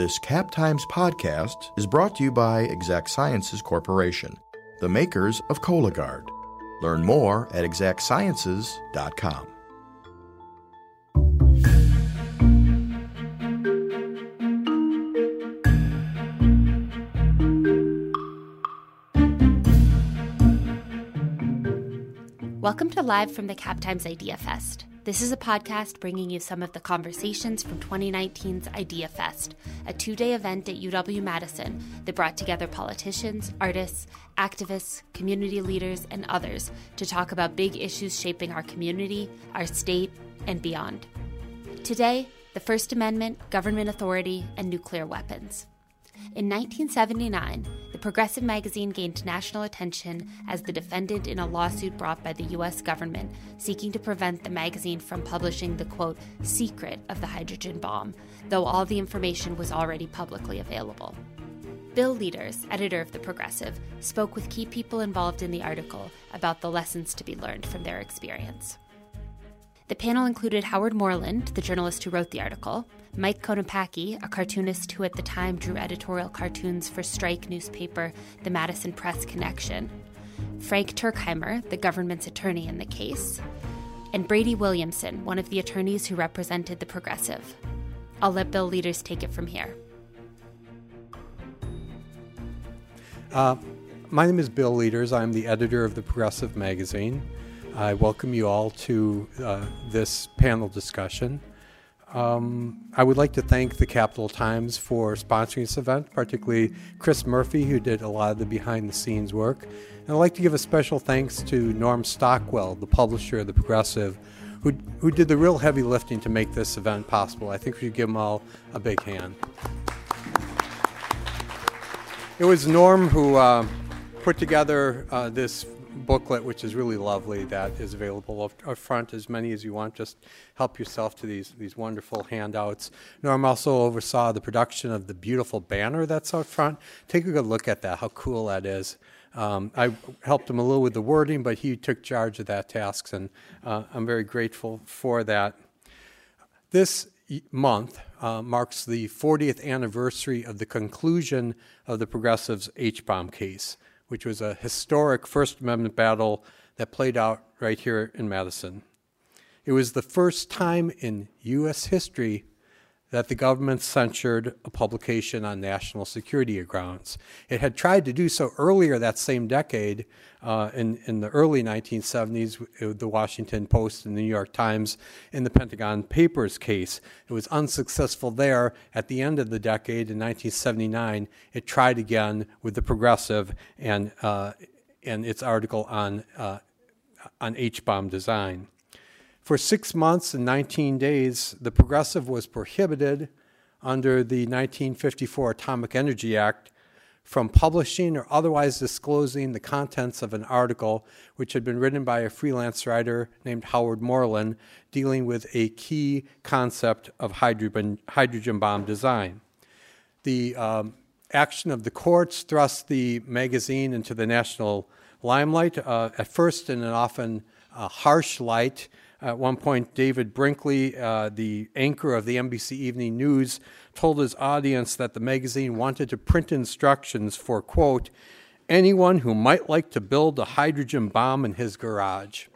This Cap Times podcast is brought to you by Exact Sciences Corporation, the makers of Cologuard. Learn more at exactsciences.com. Welcome to Live from the Cap Times Idea Fest. This is a podcast bringing you some of the conversations from 2019's Idea Fest, a two day event at UW Madison that brought together politicians, artists, activists, community leaders, and others to talk about big issues shaping our community, our state, and beyond. Today, the First Amendment, government authority, and nuclear weapons. In 1979, the Progressive magazine gained national attention as the defendant in a lawsuit brought by the U.S. government seeking to prevent the magazine from publishing the quote, secret of the hydrogen bomb, though all the information was already publicly available. Bill Lueders, editor of The Progressive, spoke with key people involved in the article about the lessons to be learned from their experience. The panel included Howard Morland, the journalist who wrote the article, Mike Konopacki, a cartoonist who at the time drew editorial cartoons for strike newspaper The Madison Press Connection, Frank Tuerkheimer, the government's attorney in the case, and Brady Williamson, one of the attorneys who represented the progressive. I'll let Bill Lueders take it from here. Uh, my name is Bill Lueders. I'm the editor of the Progressive magazine. I welcome you all to uh, this panel discussion. Um, I would like to thank the Capital Times for sponsoring this event, particularly Chris Murphy, who did a lot of the behind the scenes work. And I'd like to give a special thanks to Norm Stockwell, the publisher of The Progressive, who, who did the real heavy lifting to make this event possible. I think we should give them all a big hand. It was Norm who uh, put together uh, this booklet, which is really lovely, that is available up, up, front, as many as you want. Just help yourself to these, these wonderful handouts. Norm also oversaw the production of the beautiful banner that's out front. Take a good look at that, how cool that is. Um, I helped him a little with the wording, but he took charge of that task, and uh, I'm very grateful for that. This month uh, marks the 40th anniversary of the conclusion of the Progressives H bomb case which was a historic First Amendment battle that played out right here in Madison. It was the first time in U.S. history that the government censored a publication on national security grounds. It had tried to do so earlier that same decade, uh, in, in the early 1970s, uh, the Washington Post and the New York Times in the Pentagon Papers case. It was unsuccessful there. At the end of the decade, in 1979, it tried again with the Progressive and, uh, and its article on, uh, on H bomb design. For six months and 19 days, the Progressive was prohibited under the 1954 Atomic Energy Act from publishing or otherwise disclosing the contents of an article which had been written by a freelance writer named Howard Morland dealing with a key concept of hydrogen, hydrogen bomb design. The um, action of the courts thrust the magazine into the national limelight, uh, at first in an often uh, harsh light. At one point, David Brinkley, uh, the anchor of the NBC Evening News, told his audience that the magazine wanted to print instructions for, quote, anyone who might like to build a hydrogen bomb in his garage.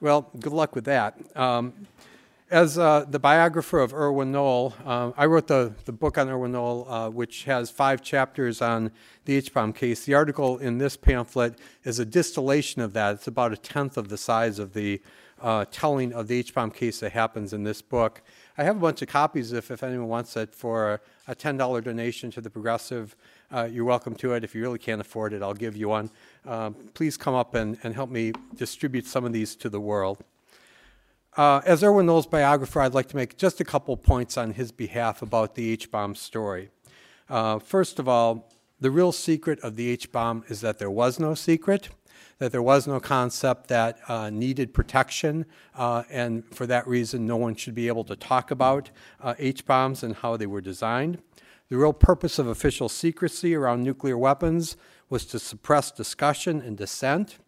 Well, good luck with that. Um, as uh, the biographer of Erwin Knoll, uh, I wrote the, the book on Erwin Knoll, uh, which has five chapters on the H bomb case. The article in this pamphlet is a distillation of that. It's about a tenth of the size of the uh, telling of the H bomb case that happens in this book. I have a bunch of copies if, if anyone wants it for a, a $10 donation to the Progressive. Uh, you're welcome to it. If you really can't afford it, I'll give you one. Um, please come up and, and help me distribute some of these to the world. Uh, as Erwin Knoll's biographer, I'd like to make just a couple points on his behalf about the H bomb story. Uh, first of all, the real secret of the H bomb is that there was no secret that there was no concept that uh, needed protection, uh, and for that reason, no one should be able to talk about uh, H bombs and how they were designed. The real purpose of official secrecy around nuclear weapons was to suppress discussion and dissent,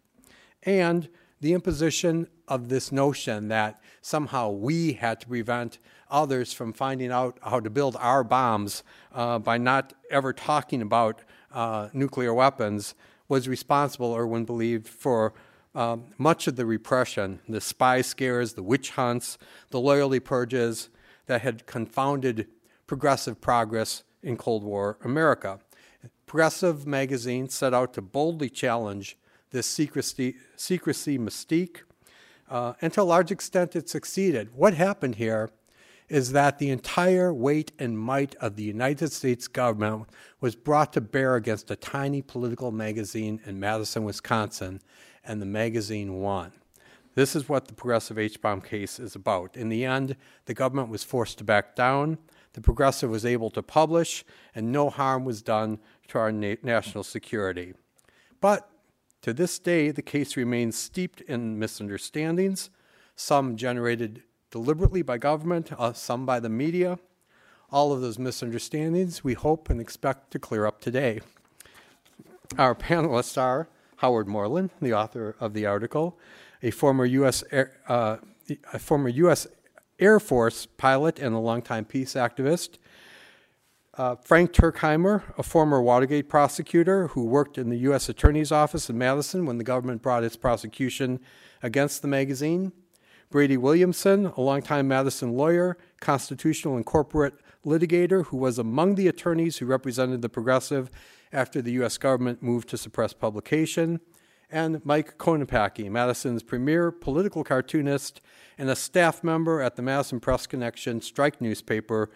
and the imposition of this notion that somehow we had to prevent others from finding out how to build our bombs uh, by not ever talking about uh, nuclear weapons was responsible, Erwin believed, for um, much of the repression, the spy scares, the witch hunts, the loyalty purges that had confounded progressive progress in Cold War America. Progressive magazine set out to boldly challenge this secrecy, secrecy mystique, uh, and to a large extent it succeeded. What happened here is that the entire weight and might of the United States government was brought to bear against a tiny political magazine in Madison, Wisconsin, and the magazine won. This is what the progressive H bomb case is about. In the end, the government was forced to back down. The progressive was able to publish, and no harm was done to our na- national security. But to this day, the case remains steeped in misunderstandings, some generated deliberately by government, uh, some by the media. All of those misunderstandings we hope and expect to clear up today. Our panelists are Howard Morland, the author of the article, a former U.S. Air, uh, a former U.S. Air Force pilot and a longtime peace activist. Uh, Frank Tuerkheimer, a former Watergate prosecutor who worked in the U.S. Attorney's Office in Madison when the government brought its prosecution against the magazine. Brady Williamson, a longtime Madison lawyer, constitutional and corporate litigator who was among the attorneys who represented the progressive after the U.S. government moved to suppress publication, and Mike Konopacki, Madison's premier political cartoonist and a staff member at the Madison Press Connection strike newspaper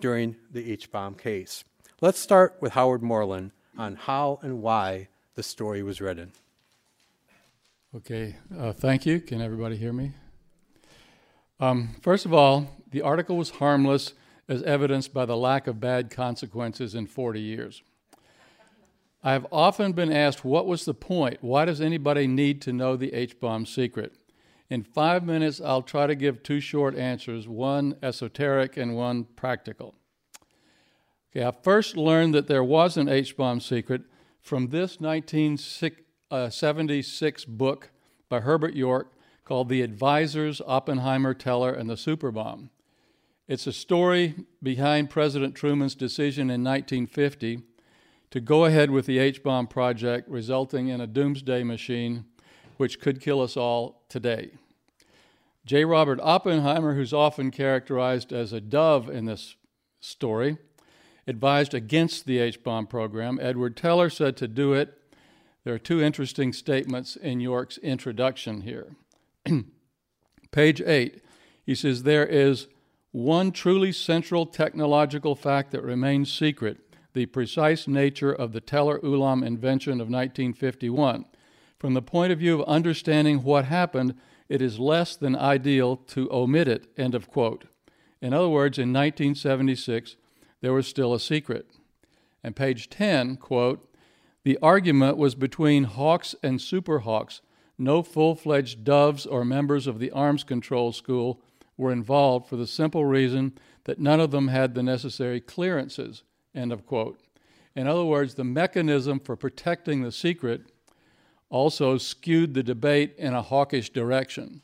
during the H bomb case. Let's start with Howard Morland on how and why the story was written. Okay, uh, thank you. Can everybody hear me? Um, first of all, the article was harmless as evidenced by the lack of bad consequences in 40 years. I have often been asked, what was the point? Why does anybody need to know the H bomb secret? In five minutes, I'll try to give two short answers one esoteric and one practical. Okay, I first learned that there was an H bomb secret from this 1976 book by Herbert York called The Advisors Oppenheimer, Teller, and the Superbomb. It's a story behind President Truman's decision in 1950 to go ahead with the H bomb project, resulting in a doomsday machine which could kill us all today. J. Robert Oppenheimer, who's often characterized as a dove in this story, advised against the H bomb program. Edward Teller said to do it. There are two interesting statements in York's introduction here. Page 8, he says, There is one truly central technological fact that remains secret the precise nature of the Teller Ulam invention of 1951. From the point of view of understanding what happened, it is less than ideal to omit it. End of quote. In other words, in 1976, there was still a secret. And page 10, quote, the argument was between hawks and superhawks. No full fledged doves or members of the arms control school were involved for the simple reason that none of them had the necessary clearances. End of quote. In other words, the mechanism for protecting the secret also skewed the debate in a hawkish direction.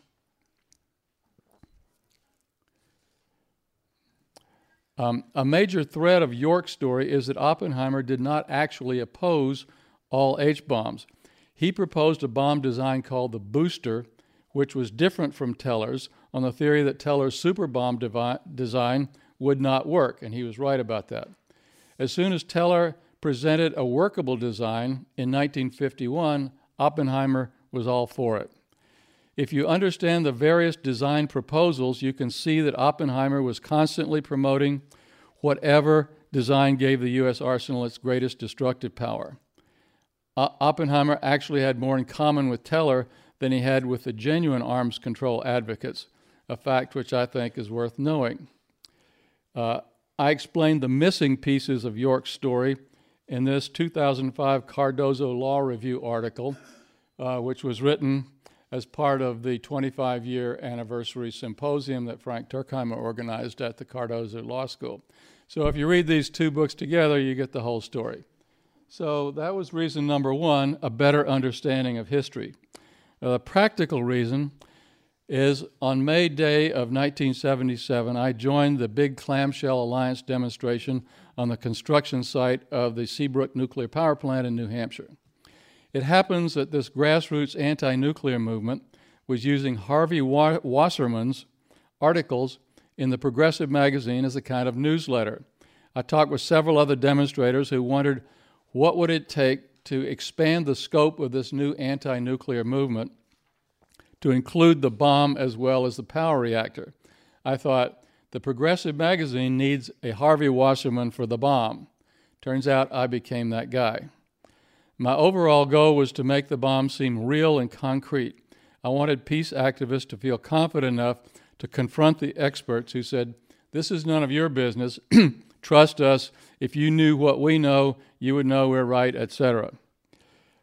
Um, a major thread of York's story is that Oppenheimer did not actually oppose all H bombs. He proposed a bomb design called the Booster, which was different from Teller's on the theory that Teller's super bomb devi- design would not work, and he was right about that. As soon as Teller presented a workable design in 1951, Oppenheimer was all for it. If you understand the various design proposals, you can see that Oppenheimer was constantly promoting whatever design gave the U.S. arsenal its greatest destructive power. Oppenheimer actually had more in common with Teller than he had with the genuine arms control advocates, a fact which I think is worth knowing. Uh, I explained the missing pieces of York's story in this 2005 Cardozo Law Review article, uh, which was written as part of the 25 year anniversary symposium that Frank Tuerkheimer organized at the Cardozo Law School. So if you read these two books together, you get the whole story. So that was reason number one a better understanding of history. Now, the practical reason is on May Day of 1977, I joined the big Clamshell Alliance demonstration on the construction site of the Seabrook Nuclear Power Plant in New Hampshire. It happens that this grassroots anti nuclear movement was using Harvey Wasserman's articles in the Progressive magazine as a kind of newsletter. I talked with several other demonstrators who wondered what would it take to expand the scope of this new anti-nuclear movement to include the bomb as well as the power reactor. I thought the Progressive magazine needs a Harvey Wasserman for the bomb. Turns out I became that guy. My overall goal was to make the bomb seem real and concrete. I wanted peace activists to feel confident enough to confront the experts who said, This is none of your business. Trust us. If you knew what we know, you would know we're right, etc.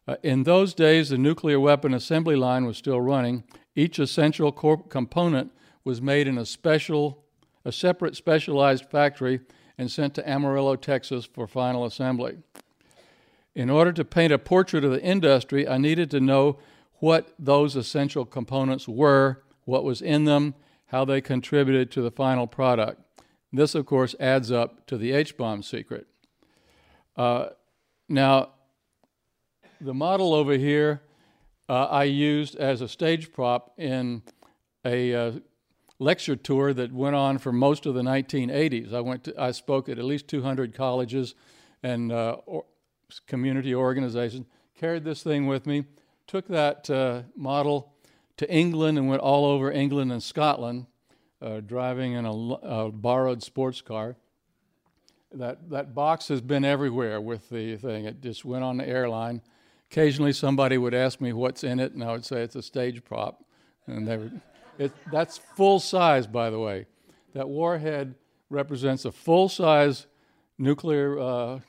Uh, in those days, the nuclear weapon assembly line was still running. Each essential component was made in a special, a separate specialized factory and sent to Amarillo, Texas for final assembly. In order to paint a portrait of the industry, I needed to know what those essential components were, what was in them, how they contributed to the final product. This, of course, adds up to the H bomb secret. Uh, now, the model over here uh, I used as a stage prop in a uh, lecture tour that went on for most of the 1980s. I went to, I spoke at at least 200 colleges and uh, or, community organizations. carried this thing with me, took that uh, model to England and went all over England and Scotland, uh, driving in a, a, borrowed sports car. That, that box has been everywhere with the thing. It just went on the airline. Occasionally, somebody would ask me what's in it, and I would say it's a stage prop. And they it, that's full size, by the way. That warhead represents a full size nuclear uh,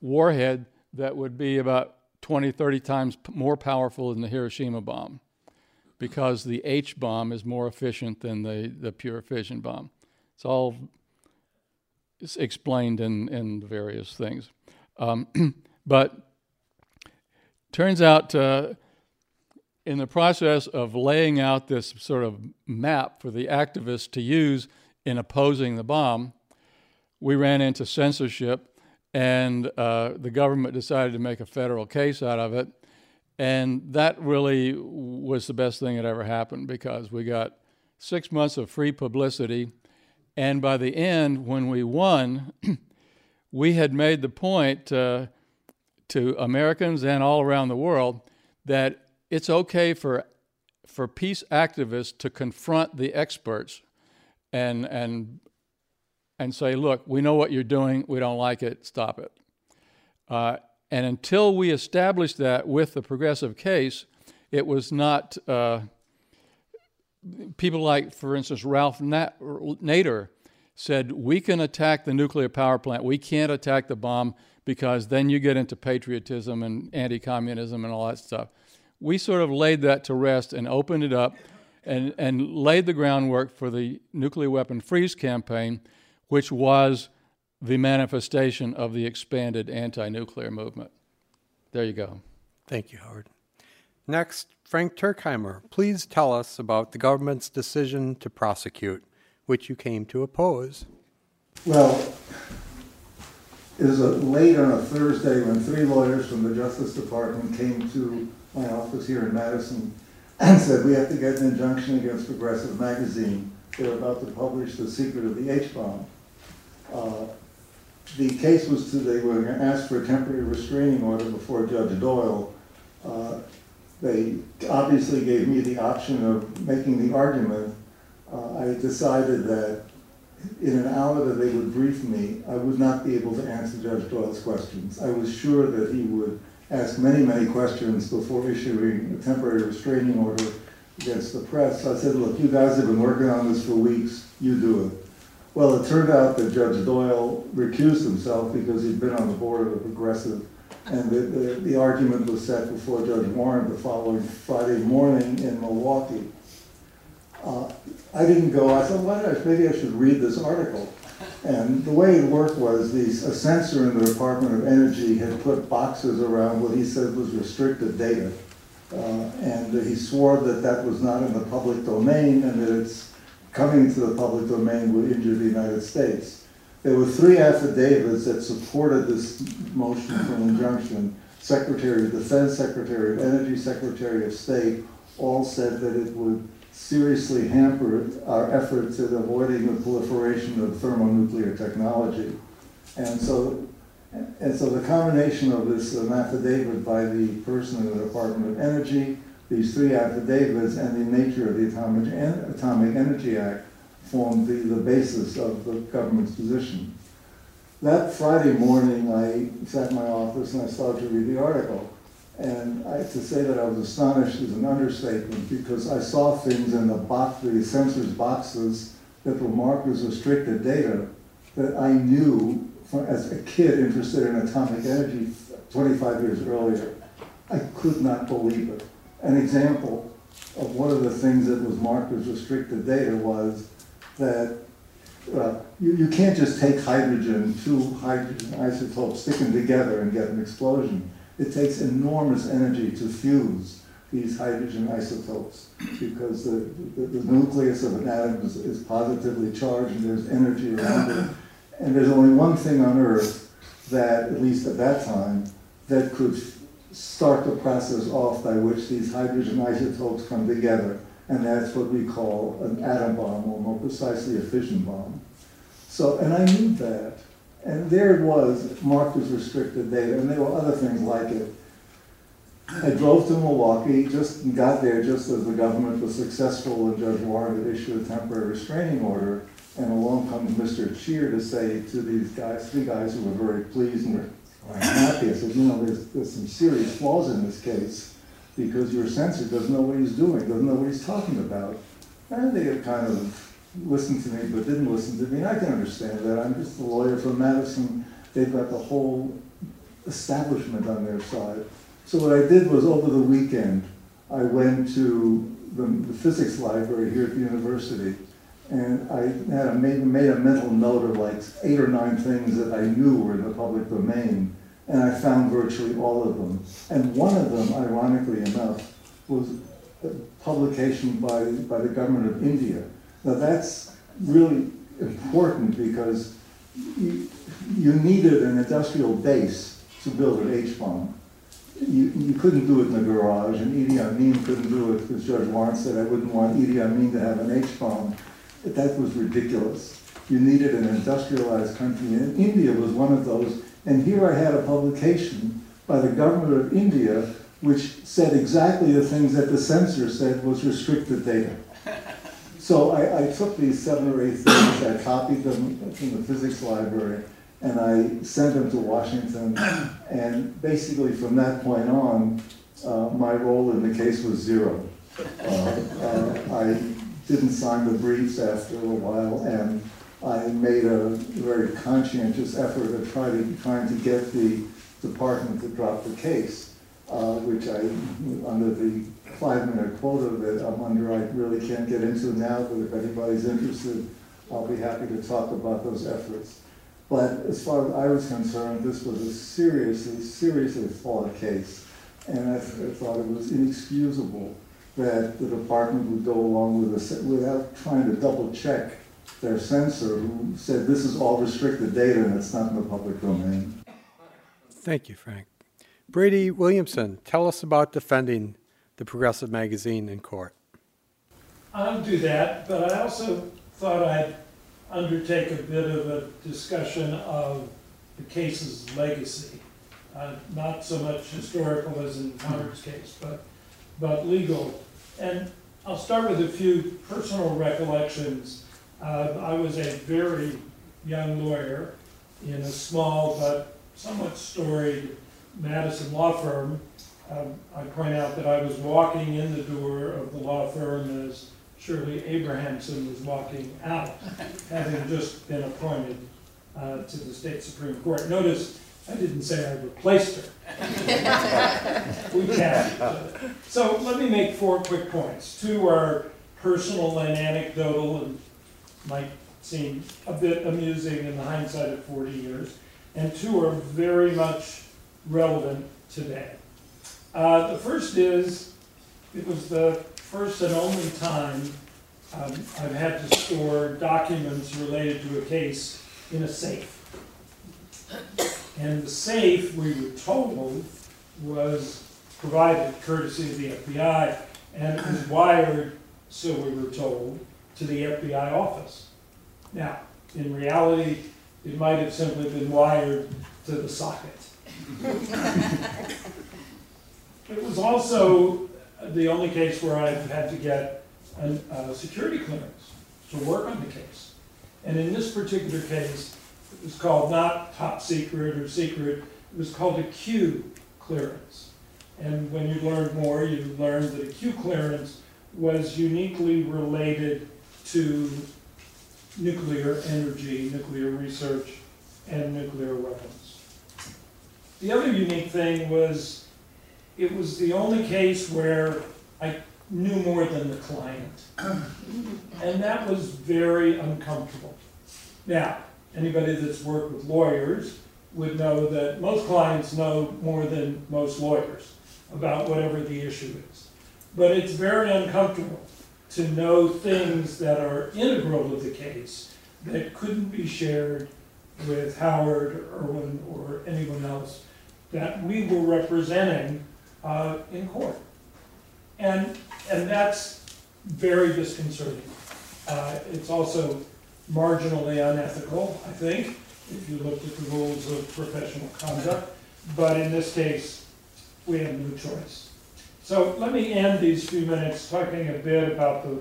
warhead that would be about 20, 30 times more powerful than the Hiroshima bomb because the H bomb is more efficient than the, the pure fission bomb. It's all it's explained in, in various things. Um, but turns out uh, in the process of laying out this sort of map for the activists to use in opposing the bomb, we ran into censorship and uh, the government decided to make a federal case out of it. And that really was the best thing that ever happened because we got six months of free publicity. And by the end, when we won, we had made the point uh, to Americans and all around the world that it's okay for, for peace activists to confront the experts and, and and say, look, we know what you're doing, we don't like it, stop it. Uh, and until we established that with the progressive case, it was not uh, people like, for instance, Ralph Nader said, we can attack the nuclear power plant, we can't attack the bomb because then you get into patriotism and anti communism and all that stuff. We sort of laid that to rest and opened it up and, and laid the groundwork for the nuclear weapon freeze campaign which was the manifestation of the expanded anti nuclear movement. There you go. Thank you, Howard. Next, Frank Tuerkheimer, please tell us about the government's decision to prosecute, which you came to oppose. Well, it was late on a Thursday when three lawyers from the Justice Department came to my office here in Madison and said, We have to get an injunction against Progressive Magazine. They're about to publish The Secret of the H Bomb. Uh, the case was to, they were asked for a temporary restraining order before Judge Doyle. Uh, they obviously gave me the option of making the argument. Uh, I decided that in an hour that they would brief me, I would not be able to answer Judge Doyle's questions. I was sure that he would ask many, many questions before issuing a temporary restraining order against the press. So I said, look, you guys have been working on this for weeks, you do it. Well, it turned out that Judge Doyle recused himself because he'd been on the board of the Progressive, and the, the, the argument was set before Judge Warren the following Friday morning in Milwaukee. Uh, I didn't go, I thought, well, maybe I should read this article. And the way it worked was the, a censor in the Department of Energy had put boxes around what he said was restricted data. Uh, and he swore that that was not in the public domain and that it's coming to the public domain would injure the United States. There were three affidavits that supported this motion for an injunction. Secretary of Defense, Secretary of Energy, Secretary of State all said that it would seriously hamper our efforts at avoiding the proliferation of thermonuclear technology. And so, and so the combination of this affidavit by the person in the Department of Energy, these three affidavits, and the nature of the Atomic, Atomic Energy Act formed the, the basis of the government's position. That Friday morning, I sat in my office and I started to read the article. And I, have to say that I was astonished is an understatement because I saw things in the box, the censors boxes that were marked as restricted data that I knew from, as a kid interested in atomic energy 25 years earlier. I could not believe it. An example of one of the things that was marked as restricted data was that uh, you, you can't just take hydrogen, two hydrogen isotopes, stick them together and get an explosion it takes enormous energy to fuse these hydrogen isotopes because the, the, the nucleus of an atom is, is, positively charged and there's energy around it. And there's only one thing on Earth that, at least at that time, that could start the process off by which these hydrogen isotopes come together. And that's what we call an atom bomb, or more precisely, a fission bomb. So, and I knew that. And there it was, marked as restricted data, and there were other things like it. I drove to Milwaukee, just got there just as the government was successful and Judge Warren had issued a temporary restraining order, and along comes Mr. Cheer to say to these guys, three guys who were very pleased and were happy, I said, you know, there's, there's some serious flaws in this case because your censor doesn't know what he's doing, doesn't know what he's talking about. And they kind of listened to me but didn't listen to me. I can understand that. I'm just a lawyer from Madison. They've got the whole establishment on their side. So what I did was over the weekend, I went to the, the physics library here at the university, and I had a, made, made a mental note of like eight or nine things that I knew were in the public domain, and I found virtually all of them. And one of them, ironically enough, was a publication by, by the government of India now that's really important because you, you needed an industrial base to build an H-bomb. You, you couldn't do it in the garage, and Idi Amin couldn't do it because Judge Warren said I wouldn't want Idi Amin to have an H-bomb. That was ridiculous. You needed an industrialized country, and India was one of those. And here I had a publication by the government of India which said exactly the things that the censor said was restricted data. So I, I took these seven or eight things, I copied them from the physics library, and I sent them to Washington. And basically, from that point on, uh, my role in the case was zero. Uh, uh, I didn't sign the briefs after a while, and I made a very conscientious effort of try to, trying to get the department to drop the case, uh, which I, under the five-minute quota that I'm under, I really can't get into now, but if anybody's interested, I'll be happy to talk about those efforts. But as far as I was concerned, this was a seriously, seriously flawed case. And I, I thought it was inexcusable that the department would go along with this without trying to double check their censor who said this is all restricted data and it's not in the public domain. Thank you, Frank. Brady Williamson, tell us about defending the Progressive magazine in court? I'll do that, but I also thought I'd undertake a bit of a discussion of the case's legacy. Uh, not so much historical as in Howard's case, but, but legal. And I'll start with a few personal recollections. Uh, I was a very young lawyer in a small but somewhat storied Madison law firm um, I point out that I was walking in the door of the law firm as Shirley Abrahamson was walking out, having just been appointed uh, to the state Supreme Court. Notice I didn't say I replaced her. we can. So let me make four quick points. Two are personal and anecdotal and might seem a bit amusing in the hindsight of 40 years, and two are very much relevant today. Uh, the first is It was the first and only time um, I've had to store documents related to a case in a safe. And the safe, we were told, was provided courtesy of the FBI, and it was wired, so we were told, to the FBI office. Now, in reality, it might have simply been wired to the socket. It was also the only case where I've had to get a, a security clearance to work on the case. And in this particular case, it was called not top secret or secret, it was called a Q clearance. And when you learned more, you learned that a Q clearance was uniquely related to nuclear energy, nuclear research, and nuclear weapons. The other unique thing was it was the only case where I knew more than the client. And that was very uncomfortable. Now, anybody that's worked with lawyers would know that most clients know more than most lawyers about whatever the issue is. But it's very uncomfortable to know things that are integral to the case that couldn't be shared with Howard, or Erwin, or anyone else that we were representing uh, in court. And, and that's very disconcerting. Uh, It's also marginally unethical, I think, if you looked at the rules of professional conduct. But in this case, we have no choice. So let me end these few minutes talking a bit about the,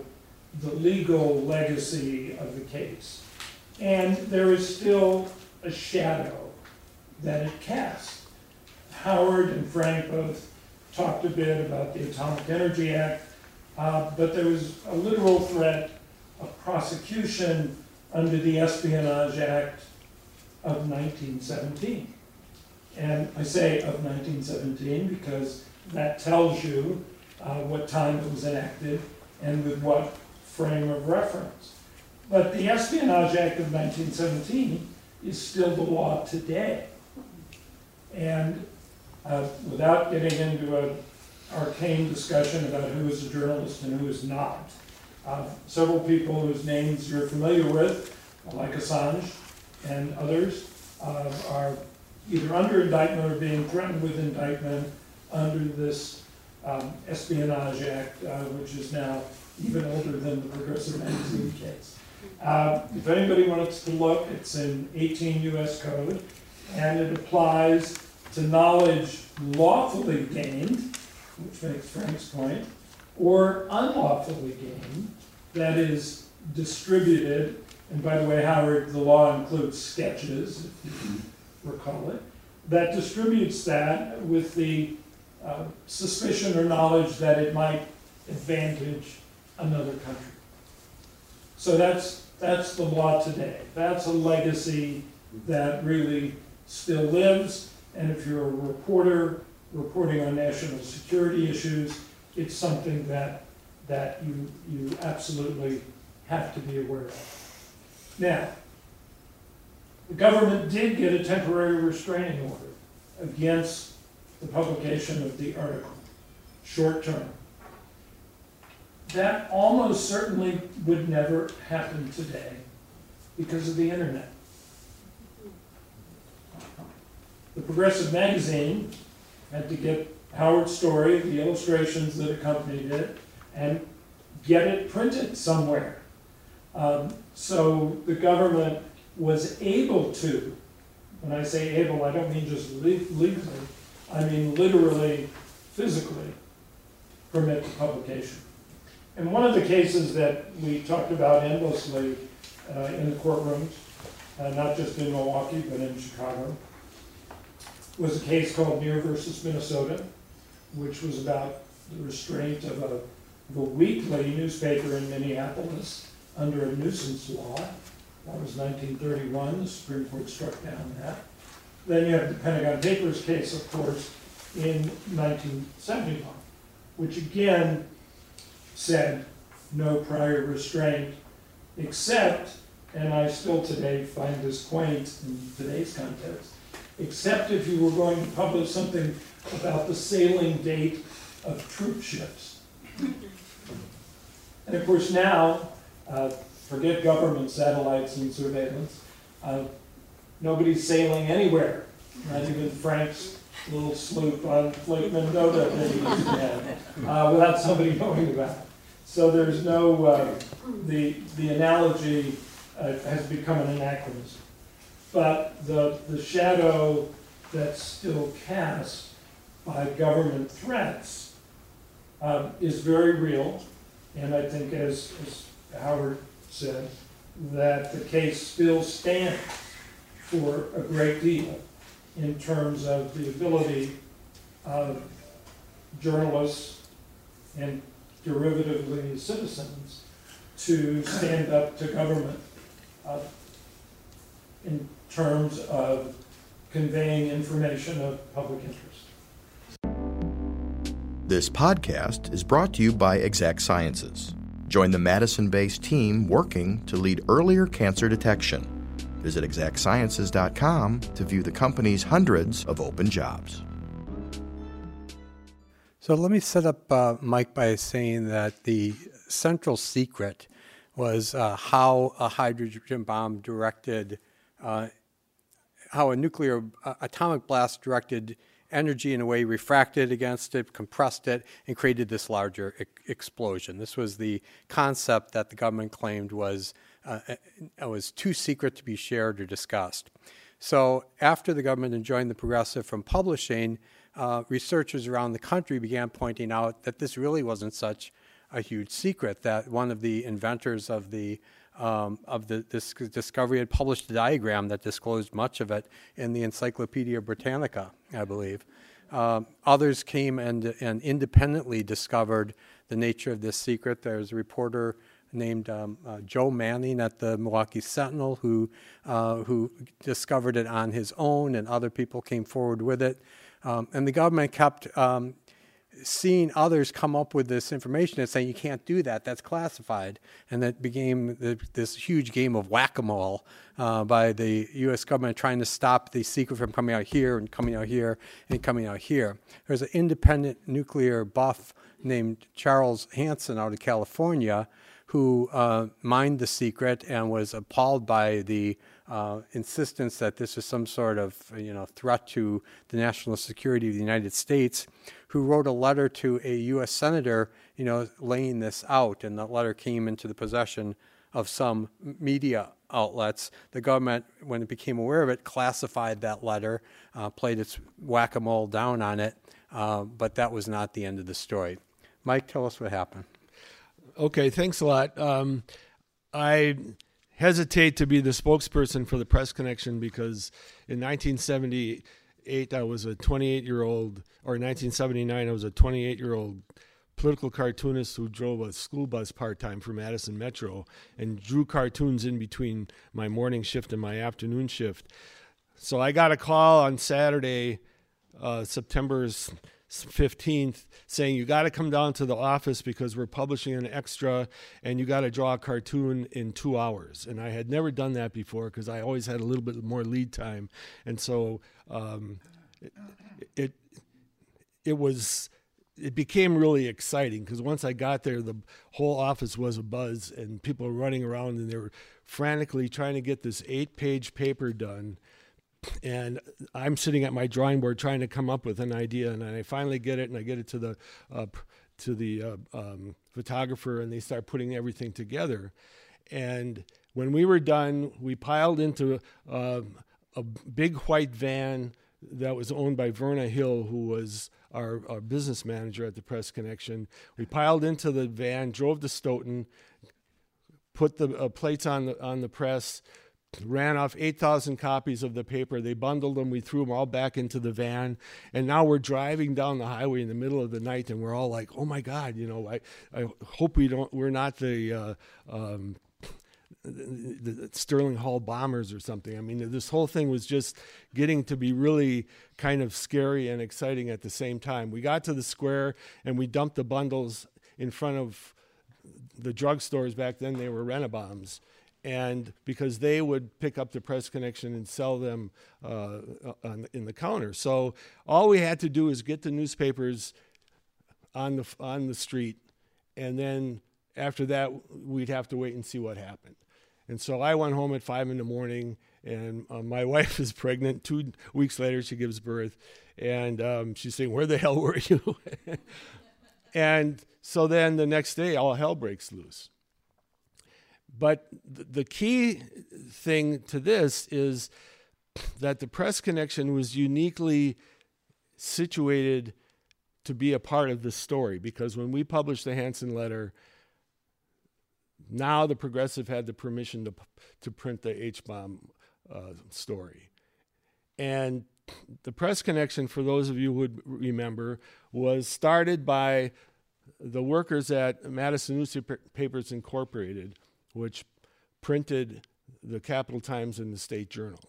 the legal legacy of the case. And there is still a shadow that it casts. Howard and Frank both talked a bit about the Atomic Energy Act, uh, but there was a literal threat of prosecution under the Espionage Act of 1917. And I say of 1917 because that tells you uh, what time it was enacted and with what frame of reference. But the Espionage Act of 1917 is still the law today. And uh, without getting into an arcane discussion about who is a journalist and who is not, several people whose names you're familiar with, like Assange and others, uh, are either under indictment or being threatened with indictment under this um, Espionage Act, uh, which is now even older than the Progressive Magazine case. Uh, If anybody wants to look, it's in 18 US code, and it applies to knowledge lawfully gained, which makes Frank's point, or unlawfully gained, that is distributed, and by the way, Howard, the law includes sketches, if you recall it, that distributes that with the uh, suspicion or knowledge that it might advantage another country. So that's, that's the law today. That's a legacy that really still lives. And if you're a reporter reporting on national security issues, it's something that, that you, you absolutely have to be aware of. Now, the government did get a temporary restraining order against the publication of the article, short term. That almost certainly would never happen today because of the internet. The Progressive Magazine had to get Howard's story, the illustrations that accompanied it, and get it printed somewhere. Um, so the government was able to, when I say able, I don't mean just legally, I mean literally, physically, permit the publication. And one of the cases that we talked about endlessly uh, in the courtrooms, uh, not just in Milwaukee, but in Chicago, was a case called Near versus Minnesota, which was about the restraint of a, of a weekly newspaper in Minneapolis under a nuisance law. That was 1931. The Supreme Court struck down that. Then you have the Pentagon Papers case, of course, in 1971, which again said no prior restraint, except, and I still today find this quaint in today's context, except if you were going to publish something about the sailing date of troop ships. And of course now, uh, forget government satellites and surveillance, uh, nobody's sailing anywhere, not even Frank's little sloop on Lake Mendota that he used to have, uh, without somebody knowing about it. So there's no, uh, the, the analogy uh, has become an anachronism. But the, the shadow that's still cast by government threats um, is very real. And I think, as, as Howard said, that the case still stands for a great deal in terms of the ability of journalists and derivatively citizens to stand up to government uh, in terms of conveying information of public interest. This podcast is brought to you by Exact Sciences. Join the Madison based team working to lead earlier cancer detection. Visit exactsciences.com to view the company's hundreds of open jobs. So let me set up uh, Mike by saying that the central secret was uh, how a hydrogen bomb directed, uh, how a nuclear uh, atomic blast directed energy in a way refracted against it, compressed it, and created this larger e- explosion. This was the concept that the government claimed was uh, uh, was too secret to be shared or discussed. So after the government enjoined the progressive from publishing, uh, researchers around the country began pointing out that this really wasn't such a huge secret. That one of the inventors of the um, of the, this discovery had published a diagram that disclosed much of it in the Encyclopedia Britannica, I believe. Um, others came and, and independently discovered the nature of this secret. There's a reporter named um, uh, Joe Manning at the Milwaukee Sentinel who, uh, who discovered it on his own, and other people came forward with it. Um, and the government kept um, seeing others come up with this information and saying you can't do that. That's classified. And that became the, this huge game of whack-a-mole uh, by the u.s government trying to stop the secret from coming out here and coming out here and coming out here. There's an independent nuclear buff named charles hansen out of california who uh, mined the secret and was appalled by the uh, insistence that this was some sort of you know threat to the national security of the United States, who wrote a letter to a U.S. senator, you know, laying this out, and that letter came into the possession of some media outlets. The government, when it became aware of it, classified that letter, uh, played its whack-a-mole down on it, uh, but that was not the end of the story. Mike, tell us what happened. Okay, thanks a lot. Um, I hesitate to be the spokesperson for the Press Connection because in 1978 I was a 28 year old, or 1979 I was a 28 year old political cartoonist who drove a school bus part time for Madison Metro and drew cartoons in between my morning shift and my afternoon shift. So I got a call on Saturday, uh, September's 15th saying you got to come down to the office because we're publishing an extra and you got to draw a cartoon in two hours. And i had never done that before because i always had a little bit more lead time. And so um, it, it, it was it became really exciting because once I got there, the whole office was a buzz, and people were running around and they were frantically trying to get this eight-page paper done and I'm sitting at my drawing board trying to come up with an idea, and I finally get it, and I get it to the uh, to the uh, um, photographer, and they start putting everything together. And when we were done, we piled into uh, a big white van that was owned by Verna Hill, who was our, our business manager at the Press Connection. We piled into the van, drove to Stoughton, put the uh, plates on the on the press ran off 8,000 copies of the paper. They bundled them. We threw them all back into the van. And now we're driving down the highway in the middle of the night, and we're all like, "Oh my God!" You know, I, I hope we don't. We're not the. Uh, um, the, the Sterling Hall bombers or something. I mean, this whole thing was just getting to be really kind of scary and exciting at the same time. We got to the square and we dumped the bundles in front of the drugstores back then. They were Rennebohms and because they would pick up the press connection and sell them uh, on, in the counter. So all we had to do is get the newspapers on the on the street and then after that, we'd have to wait and see what happened. And so I went home at five in the morning, and uh, my wife is pregnant. Two weeks later, she gives birth, and um, she's saying, "Where the hell were you?" and so then the next day, all hell breaks loose. But th- the key thing to this is that the press connection was uniquely situated to be a part of this story because when we published the Hansen letter, now the progressive had the permission to, to print the H bomb uh, story. And the press connection, for those of you who would remember, was started by the workers at Madison Newspapers Incorporated, which printed the Capital Times and the State Journal.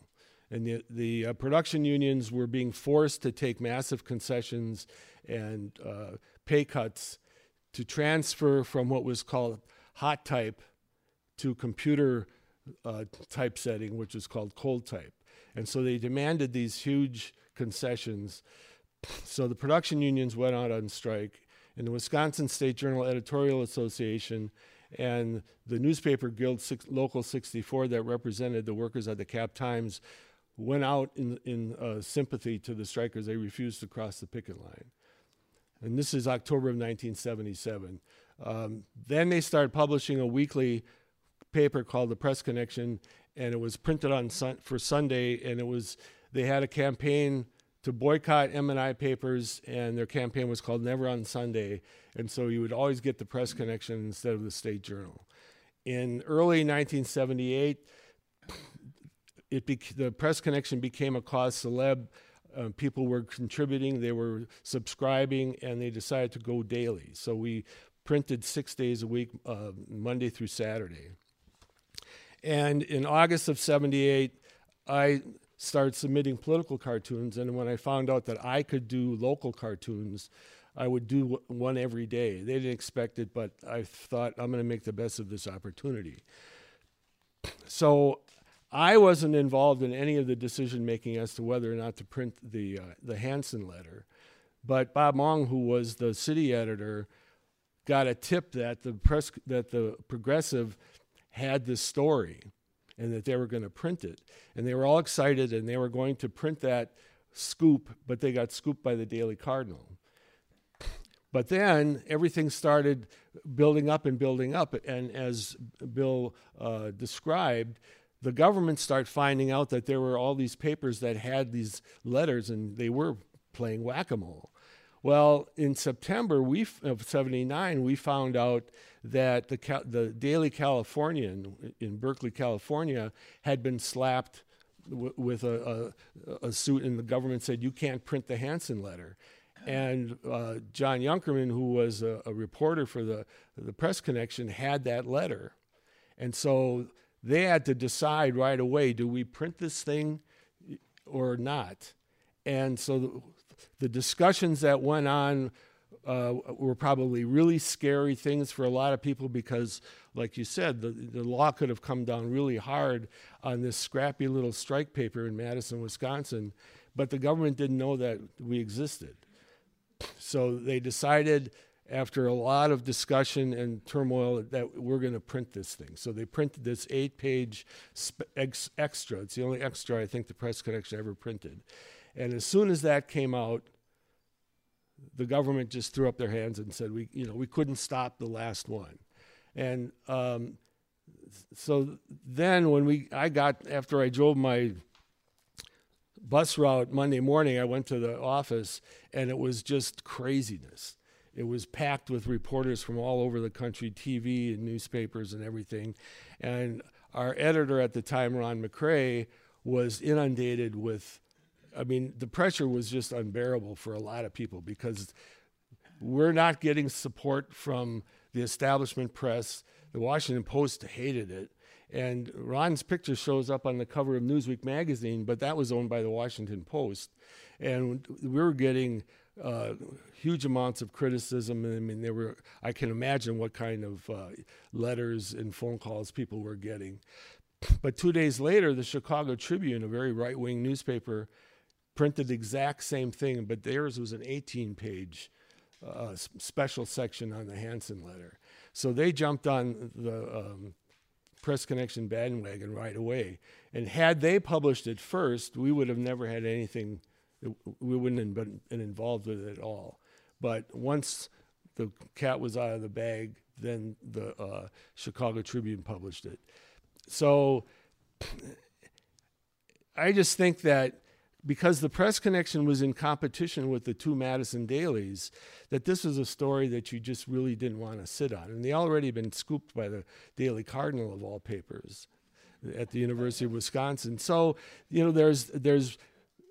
And the, the uh, production unions were being forced to take massive concessions and uh, pay cuts to transfer from what was called hot type to computer uh, typesetting, which was called cold type. And so they demanded these huge concessions. So the production unions went out on strike, and the Wisconsin State Journal Editorial Association and the newspaper guild six, local 64 that represented the workers at the cap times went out in, in uh, sympathy to the strikers. They refused to cross the picket line. And this is october of 1977 um, then they started publishing a weekly paper called the press connection and it was printed on sun- for sunday and it was they had a campaign to boycott M&I papers, and their campaign was called Never on Sunday. And so you would always get the press connection instead of the State Journal. In early 1978, it bec- the press connection became a cause celeb. Uh, people were contributing, they were subscribing, and they decided to go daily. So we printed six days a week, uh, Monday through Saturday. And in August of 78, I started submitting political cartoons. And when I found out that I could do local cartoons, I would do one every day. They didn't expect it, but I thought I'm going to make the best of this opportunity. So I wasn't involved in any of the decision making as to whether or not to print the uh, the Hansen letter, but Bob Mong, who was the city editor, got a tip that the press that the Progressive had this story and that they were going to print it. And they were all excited and they were going to print that scoop, but they got scooped by the Daily Cardinal. But then everything started building up and building up. And as Bill uh, described, the government started finding out that there were all these papers that had these letters and they were playing whack a mole. Well, in September we, of 79, we found out that the, the Daily Californian in Berkeley, California, had been slapped w- with a, a, a, suit, and the government said, You can't print the Hansen letter. And uh, John Junkerman, who was a, a reporter for the, the Press Connection, had that letter. And so they had to decide right away do we print this thing or not? And so the discussions that went on uh, were probably really scary things for a lot of people because, like you said, the, the law could have come down really hard on this scrappy little strike paper in Madison, Wisconsin, but the government didn't know that we existed. So they decided, after a lot of discussion and turmoil, that we're going to print this thing. So they printed this eight page sp- ex- extra. It's the only extra I think the Press Connection ever printed. And as soon as that came out, the government just threw up their hands and said we, you know, we couldn't stop the last one. And um, so then when we, I got after I drove my bus route Monday morning, I went to the office and it was just craziness. It was packed with reporters from all over the country, TV and newspapers and everything. And our editor at the time, Ron McCrea, was inundated with I mean, the pressure was just unbearable for a lot of people because we're not getting support from the establishment press. The Washington Post hated it. And Ron's picture shows up on the cover of Newsweek magazine, but that was owned by the Washington Post. And we were getting uh, huge amounts of criticism. I mean, there were, I can imagine what kind of uh, letters and phone calls people were getting. But two days later, the Chicago Tribune, a very right wing newspaper, printed the exact same thing, but theirs was an 18 page a special section on the Hansen letter. So they jumped on the um, Press Connection bandwagon right away. And had they published it first, we would have never had anything, we wouldn't have been involved with it at all. But once the cat was out of the bag, then the uh, Chicago Tribune published it. So I just think that because the press connection was in competition with the two Madison dailies, that this was a story that you just really didn't want to sit on. And they already had been scooped by the Daily Cardinal of all papers at the University of Wisconsin. So, you know, there's there's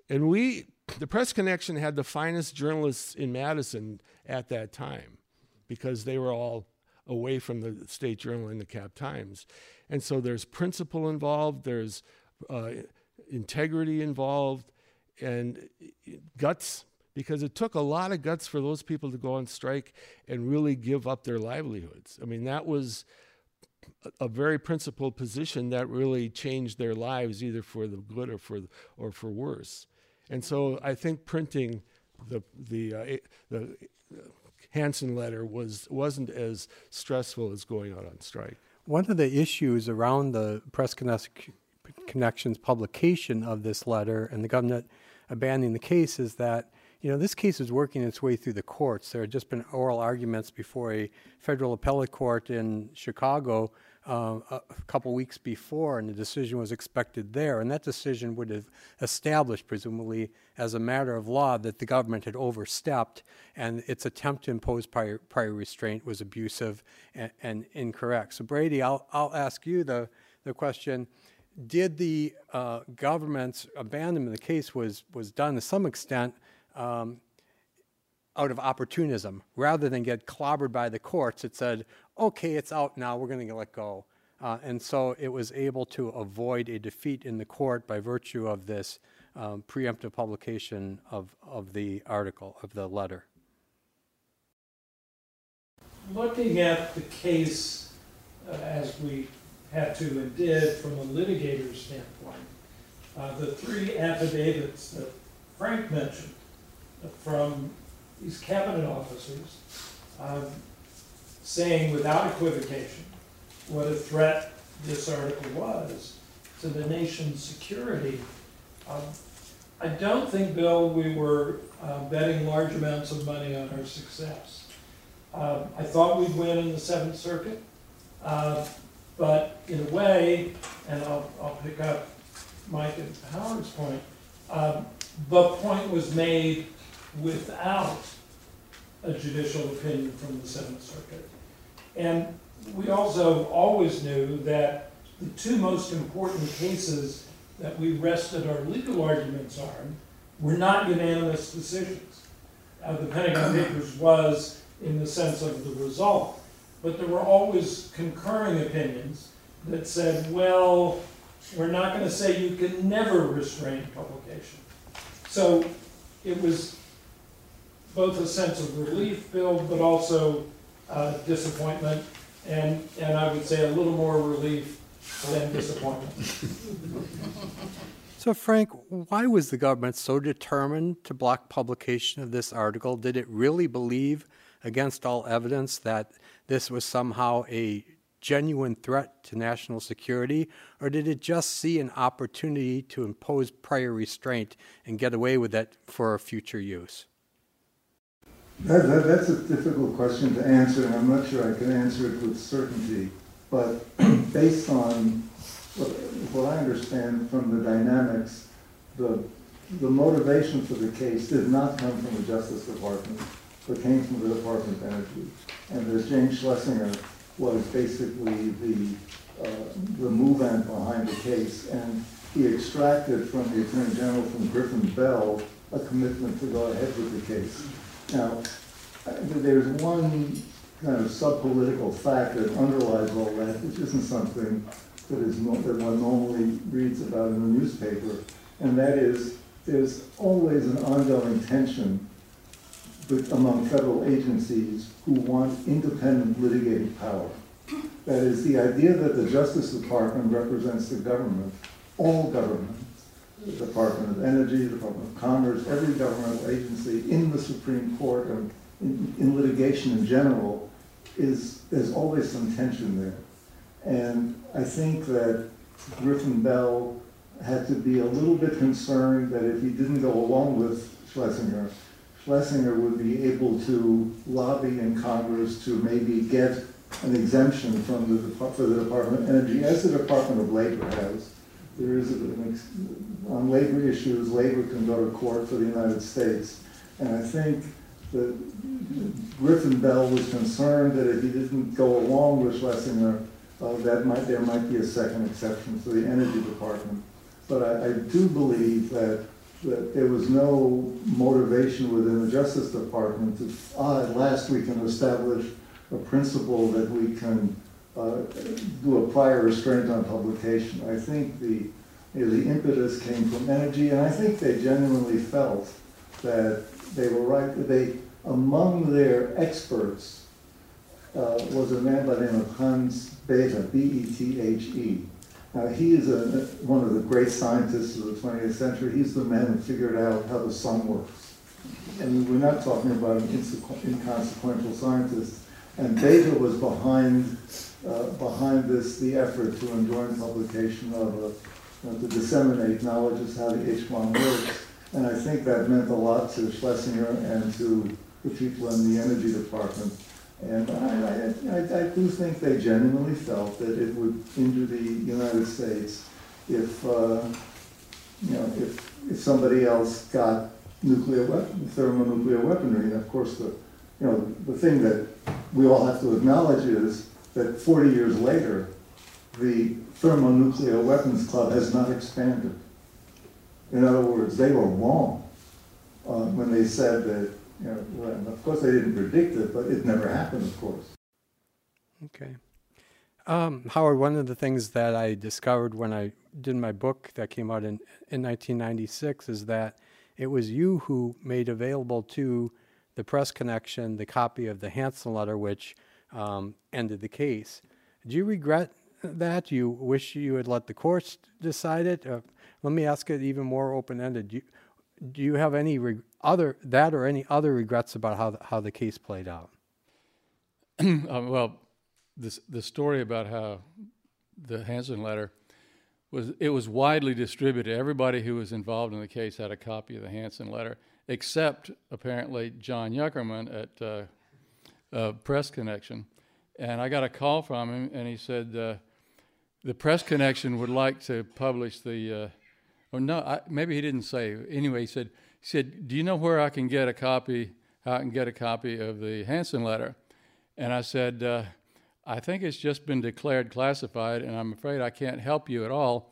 and we the press connection had the finest journalists in Madison at that time because they were all away from the state journal and the Cap Times. And so there's principle involved, there's uh, integrity involved, and guts because it took a lot of guts for those people to go on strike and really give up their livelihoods. I mean, that was a very principled position that really changed their lives either for the good or for or for worse. And so I think printing the the uh, the Hansen letter was wasn't as stressful as going out on strike. One of the issues around the press connections publication of this letter and the government abandoning the case is that you know this case is working its way through the courts. There had just been oral arguments before a federal appellate court in Chicago uh, a couple weeks before, and the decision was expected there. And that decision would have established, presumably, as a matter of law, that the government had overstepped and its attempt to impose prior, prior restraint was abusive and, and, incorrect. So, Brady, I'll, I'll ask you the, the question did the uh, government's abandonment of the case was, was done to some extent um, out of opportunism. Rather than get clobbered by the courts it said okay it's out now. We're going to let go. Uh, and so it was able to avoid a defeat in the court by virtue of this um, preemptive publication of, of the article of the letter. Looking at the case uh, as we had to and did from a litigator's standpoint. Uh, the three affidavits that Frank mentioned from these cabinet officers um, saying without equivocation what a threat this article was to the nation's security. Um, I don't think, Bill, we were uh, betting large amounts of money on our success. Um, I thought we'd win in the Seventh Circuit. Uh, but in a way, and I'll, I'll pick up Mike and Howard's point, um, the point was made without a judicial opinion from the Seventh Circuit. And we also always knew that the two most important cases that we rested our legal arguments on were not unanimous decisions. Uh, the Pentagon Papers was in the sense of the result, but there were always concurring opinions that said, well, we're not going to say you can never restrain publication. So it was both a sense of relief, Bill, but also uh, disappointment, and, and I would say a little more relief than disappointment. So, Frank, why was the government so determined to block publication of this article? Did it really believe, against all evidence, that this was somehow a genuine threat to national security, or did it just see an opportunity to impose prior restraint and get away with it for future use? That, that, that's a difficult question to answer, and I'm not sure I can answer it with certainty. But based on what, what I understand from the dynamics, the, the motivation for the case did not come from the Justice Department, but came from the Department of Energy. And as James Schlesinger was basically the, uh, the movement behind the case. And he extracted from the Attorney General, from Griffin Bell, a commitment to go ahead with the case. Now, there's one kind of sub-political fact that underlies all that, which isn't something that is no, that one normally reads about in the newspaper, and that is there's always an ongoing tension with, among federal agencies who want independent litigating power. That is, the idea that the Justice Department represents the government, all government, the Department of Energy, the Department of Commerce, every governmental agency in the Supreme Court and in, in litigation in general is there's always some tension there. And I think that Griffin Bell had to be a little bit concerned that if he didn't go along with Schlesinger, Schlesinger would be able to lobby in Congress to maybe get an exemption from the, for the Department of Energy, as the Department of Labor has. There is, an, on labor issues, labor can go to court for the United States. And I think that Griffin Bell was concerned that if he didn't go along with Schlesinger, uh, that might, there might be a second exception for the Energy Department. But I, I do believe that, that there was no motivation within the Justice Department to, ah, at last we can establish a principle that we can uh, do a prior restraint on publication. I think the, you know, the impetus came from energy, and I think they genuinely felt that they were right. They, among their experts, uh, was a man by the name of Hans Bethe, B-E-T-H-E. Now, he is a, one of the great scientists of the 20th century. He's the man who figured out how the sun works. And we're not talking about an inconsequential scientist. And Bethe was behind, uh, behind this, the effort to enjoin publication of, a, uh, to disseminate knowledge of how the H-bomb works. And I think that meant a lot to Schlesinger and to the people in the energy department. And I, I, I, do think they genuinely felt that it would injure the United States if, uh, you know, if, if somebody else got nuclear weapon, thermonuclear weaponry. And of course, the, you know, the thing that we all have to acknowledge is that 40 years later, the thermonuclear weapons club has not expanded. In other words, they were wrong uh, when they said that know, of course, I didn't predict it, but it never happened, of course. Okay. Um, Howard, one of the things that I discovered when I did my book that came out in, in 1996 is that it was you who made available to the press connection the copy of the Hansen letter, which um, ended the case. Do you regret that? Do you wish you had let the courts decide it? Uh, let me ask it even more open ended. Do, do you have any re- other that or any other regrets about how the, how the case played out? um, well, this the story about how the Hansen letter was it was widely distributed. Everybody who was involved in the case had a copy of the Hansen letter, except apparently John Junkerman at uh, uh, Press Connection. And I got a call from him, and he said uh, the Press Connection would like to publish the. Uh, or no, I, maybe he didn't say. Anyway, he said he said, Do you know where I can get a copy? I can get a copy of the Hansen letter? And I said, uh, I think it's just been declared classified, and I'm afraid I can't help you at all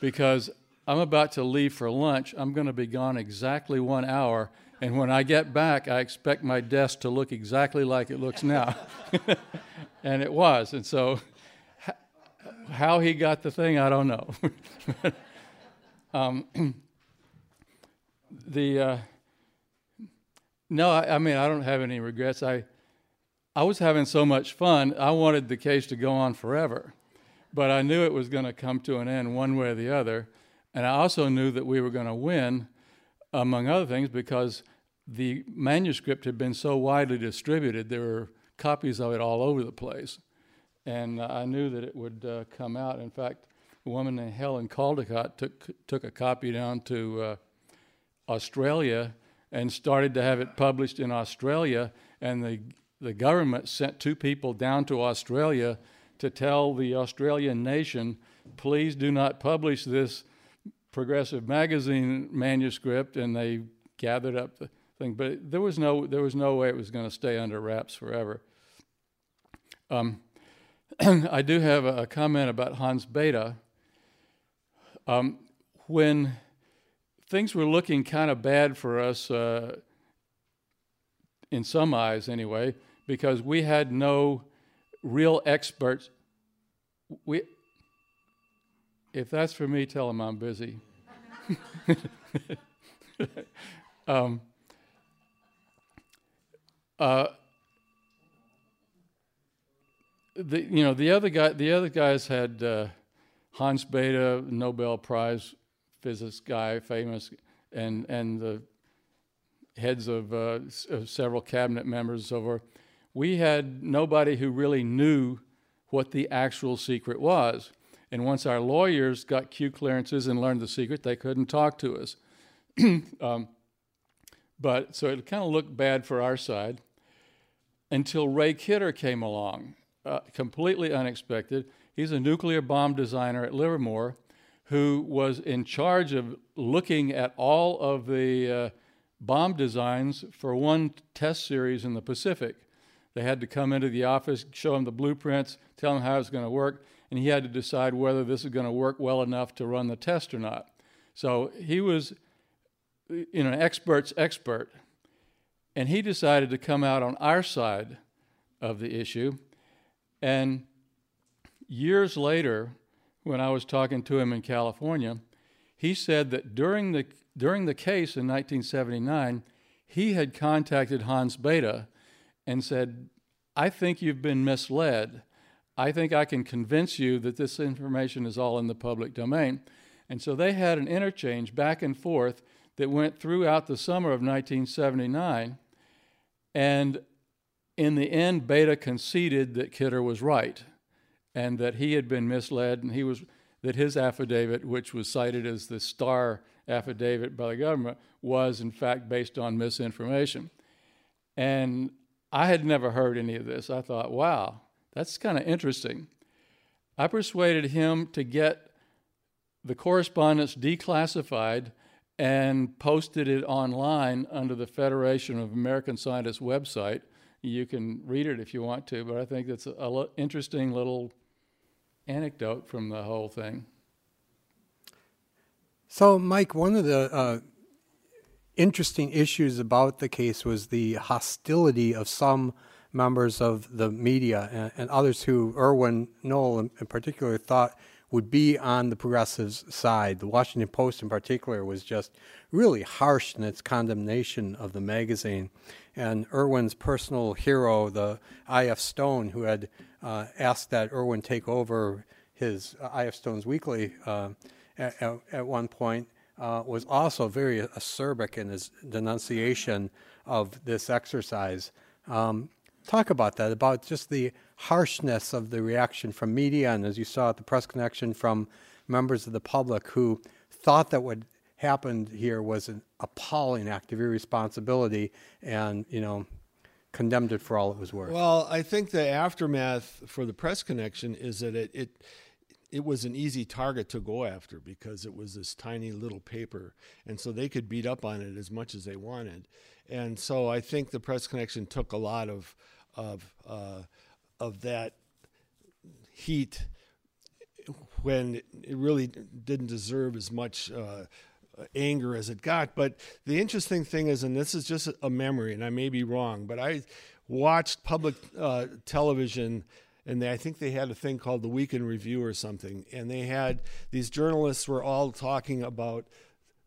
because I'm about to leave for lunch. I'm going to be gone exactly one hour. And when I get back, I expect my desk to look exactly like it looks now. and it was. And so, how he got the thing, I don't know. um, the uh, no, I, I, mean I don't have any regrets. I I was having so much fun. I wanted the case to go on forever, but I knew it was going to come to an end one way or the other, and I also knew that we were going to win, among other things, because the manuscript had been so widely distributed. There were copies of it all over the place, and I knew that it would uh, come out. In fact, a woman named Helen Caldicott took took a copy down to. Australia and started to have it published in Australia. And the, the government sent two people down to Australia to tell the Australian nation, please do not publish this progressive magazine manuscript. And they gathered up the thing. But there was no, there was no way it was going to stay under wraps forever. Um, I do have a, comment about Hans Bethe. Um, when things were looking kind of bad for us, uh, in some eyes anyway, because we had no real experts. We, if that's for me, tell them I'm busy. um, uh, the you know the other guy the other guys had uh, Hans Bethe Nobel Prize physicist guy, famous, and and the heads of, uh, s- of several cabinet members, forth. We had nobody who really knew what the actual secret was. And once our lawyers got Q clearances and learned the secret, they couldn't talk to us. um, but so it kind of looked bad for our side until Ray Kidder came along, uh, completely unexpected. He's a nuclear bomb designer at Livermore who was in charge of looking at all of the uh, bomb designs for one test series in the Pacific. They had to come into the office, show him the blueprints, tell him how it was going to work, and he had to decide whether this is going to work well enough to run the test or not. So he was, you know, an expert's expert, and he decided to come out on our side of the issue. And years later, when I was talking to him in California, he said that during the during the case in 1979, he had contacted Hans Bethe and said, "I think you've been misled. I think I can convince you that this information is all in the public domain." And so they had an interchange back and forth that went throughout the summer of 1979. And in the end, Bethe conceded that Kidder was right and that he had been misled and he was that his affidavit, which was cited as the star affidavit by the government, was in fact based on misinformation. And I had never heard any of this. I thought, wow, that's kind of interesting. I persuaded him to get the correspondence declassified and posted it online under the Federation of American Scientists website. You can read it if you want to, but I think that's a, a interesting little anecdote from the whole thing. So, Mike, one of the uh, interesting issues about the case was the hostility of some members of the media and, and others who Erwin Knoll in, in, particular thought would be on the progressives' side. The Washington Post, in particular, was just really harsh in its condemnation of the magazine. And Erwin's personal hero, the I.F. Stone, who had uh, asked that Erwin take over his uh, I.F. Stone's Weekly uh, at, at, one point, uh, was also very acerbic in his denunciation of this exercise. Um, talk about that, about just the harshness of the reaction from media, and as you saw at the press connection from members of the public who thought that what happened here was an appalling act of irresponsibility, and you know, condemned it for all it was worth. Well, I think the aftermath for the press connection is that it. it it was an easy target to go after because it was this tiny little paper and so they could beat up on it as much as they wanted and so i think the press connection took a lot of of uh, of that heat when it really didn't deserve as much uh, anger as it got. But the interesting thing is, and this is just a memory, and I may be wrong, but I watched public uh, television. And they, I think they had a thing called the Weekend Review or something. And they had these journalists were all talking about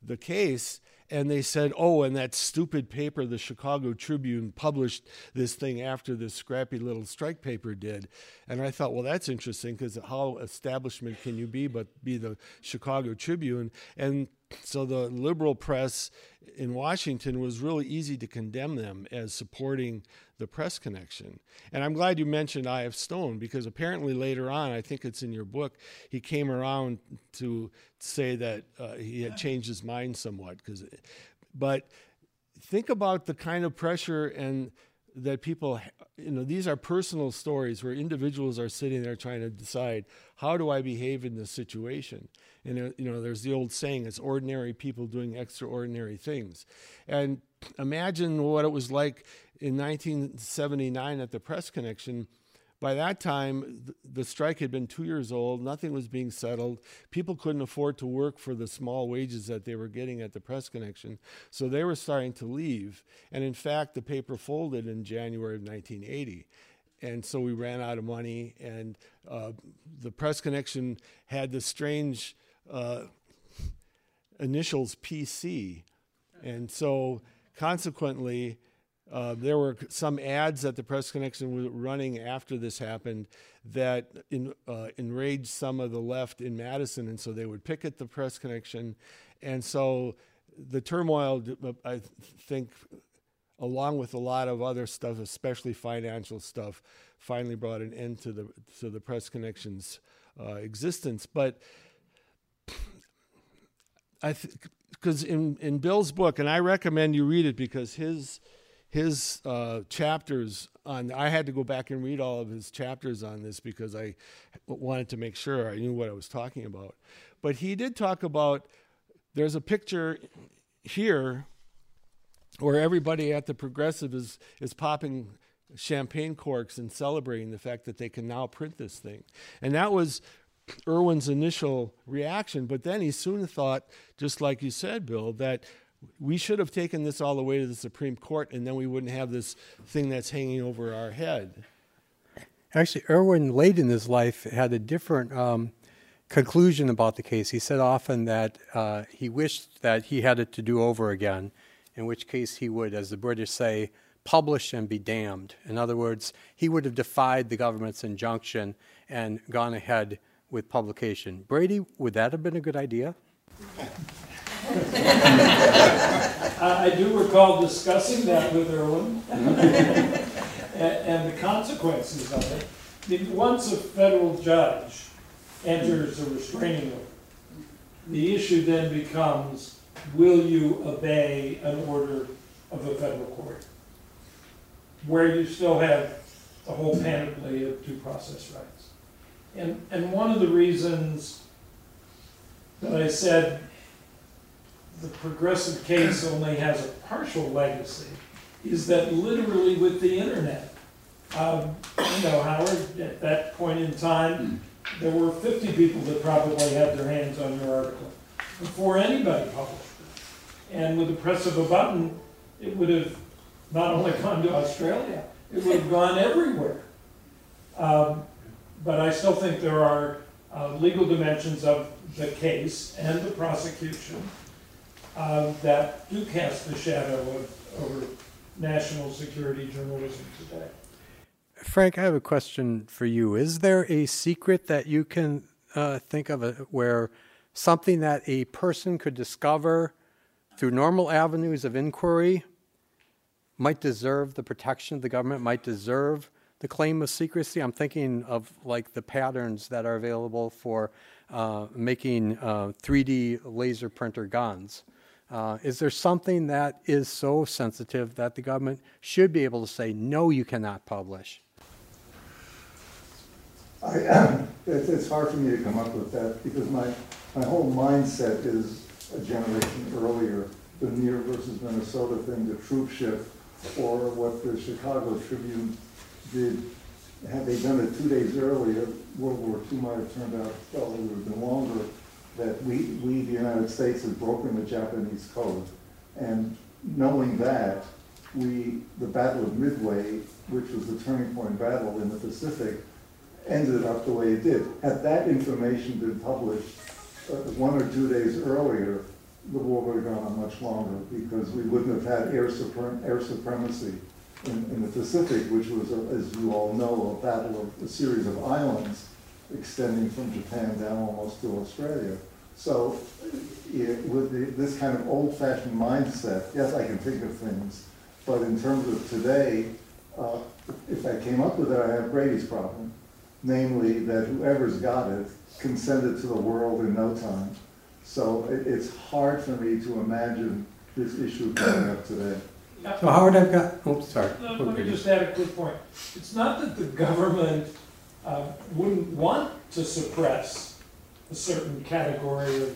the case and they said, "Oh, and that stupid paper, the Chicago Tribune, published this thing after this scrappy little strike paper did." And I thought, well, that's interesting because how establishment can you be but be the Chicago Tribune? And so the liberal press in Washington was really easy to condemn them as supporting the press connection. And I'm glad you mentioned I.F. Stone because apparently later on, I think it's in your book, he came around to say that uh, he had changed his mind somewhat. Because, but think about the kind of pressure and that people you know these are personal stories where individuals are sitting there trying to decide how do i behave in this situation? And uh, you know there's the old saying it's ordinary people doing extraordinary things. And imagine what it was like in 1979 at the press connection by that time, the strike had been two years old. Nothing was being settled. People couldn't afford to work for the small wages that they were getting at the press connection. So they were starting to leave. And in fact, the paper folded in January of 1980 and so we ran out of money. And uh, the press connection had the strange uh, initials PC, and so consequently, uh, there were some ads that the press connection was running after this happened that in, uh, enraged some of the left in Madison, and so they would picket the press connection, and so the turmoil, I think, along with a lot of other stuff, especially financial stuff, finally brought an end to the to the press connections uh, existence. But I because in in Bill's book, and I recommend you read it because his his uh, chapters on I had to go back and read all of his chapters on this because I wanted to make sure I knew what I was talking about. But he did talk about there's a picture here where everybody at the progressive is is popping champagne corks and celebrating the fact that they can now print this thing. And that was Erwin's initial reaction, but then he soon thought, just like you said, Bill, that we should have taken this all the way to the Supreme Court and then we wouldn't have this thing that's hanging over our head. Actually, Erwin late in his life had a different um, conclusion about the case. He said often that uh, he wished that he had it to do over again, in which case he would, as the British say, publish and be damned. In other words, he would have defied the government's injunction and gone ahead with publication. Brady, would that have been a good idea? I do recall discussing that with Erwin and, and the consequences of it. Once a federal judge enters a restraining order, the issue then becomes will you obey an order of a federal court? Where you still have the whole panoply of due process rights. And, and one of the reasons that I said the progressive case only has a partial legacy is that literally with the internet, um, you know, Howard, at that point in time, there were 50 people that probably had their hands on your article before anybody published it. And with the press of a button, it would have not only gone to Australia, it would have gone everywhere. Um, but I still think there are uh, legal dimensions of the case and the prosecution um, that do cast a shadow of, over national security journalism today. Frank, I have a question for you. Is there a secret that you can uh, think of a, where something that a person could discover through normal avenues of inquiry might deserve the protection of the government, might deserve the claim of secrecy? I'm thinking of like the patterns that are available for uh, making uh, 3D laser printer guns. Uh, is there something that is so sensitive that the government should be able to say, no, you cannot publish? I, it's, hard for me to come up with that because my, my whole mindset is a generation earlier. The Near versus Minnesota thing, the troop ship, or what the Chicago Tribune did. Had they done it two days earlier, World War II might have turned out, well, it would have been longer that we, we, the United States, had broken the Japanese code. And knowing that, we, the Battle of Midway, which was the turning point battle in the Pacific, ended up the way it did. Had that information been published uh, one or two days earlier, the war would have gone on much longer because we wouldn't have had air, suprem air supremacy in, in, the Pacific, which was, a, as you all know, a battle of a series of islands extending from Japan down almost to Australia. So it, with the, this kind of old-fashioned mindset, yes, I can think of things, but in terms of today, uh, if I came up with it, I have Brady's problem, namely that whoever's got it can send it to the world in no time. So it, it's hard for me to imagine this issue coming up today. So Howard, I've got, oh, sorry. No, let me just add a quick point. It's not that the government uh, wouldn't want to suppress a certain category of,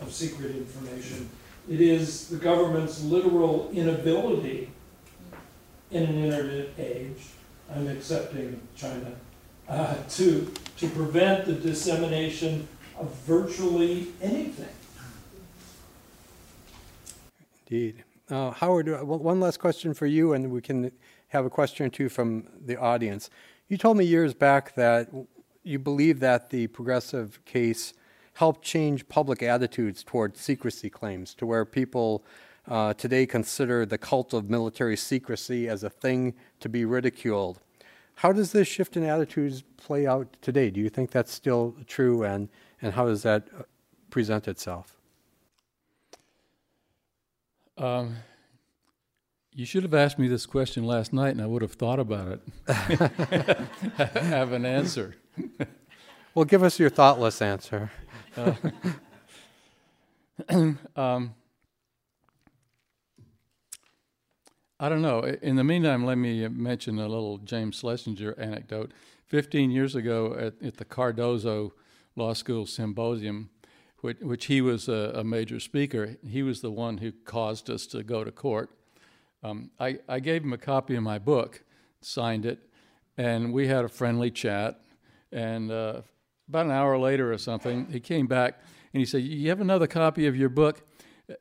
of secret information. It is the government's literal inability in an internet age, I'm accepting China, uh, to, to prevent the dissemination of virtually anything. Indeed. Uh, Howard, uh, one last question for you, and we can have a question or two from the audience. You told me years back that you believe that the progressive case helped change public attitudes toward secrecy claims to where people uh, today consider the cult of military secrecy as a thing to be ridiculed. How does this shift in attitudes play out today? Do you think that's still true, and, and how does that uh, present itself? Um, you should have asked me this question last night, and I would have thought about it. have an answer. Well, give us your thoughtless answer. um, I don't know. In the meantime, let me mention a little James Schlesinger anecdote. Fifteen years ago, at, at the Cardozo Law School Symposium, which, which he was a, a, major speaker, he was the one who caused us to go to court. Um, I, I gave him a copy of my book, signed it, and we had a friendly chat. And uh, about an hour later or something, he came back and he said, You have another copy of your book?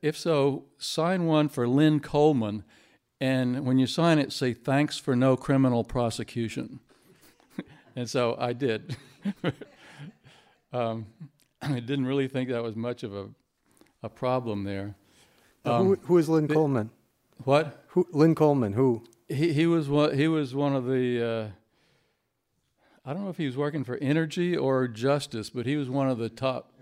If so, sign one for Lynn Coleman. And when you sign it, say, Thanks for no criminal prosecution. and so I did. um, I didn't really think that was much of a, a problem there. Um, who, who is Lynn the, Coleman? What? Who, Lynn Coleman, who? He, he, was one, he was one of the. Uh, I don't know if he was working for Energy or Justice, but he was one of the top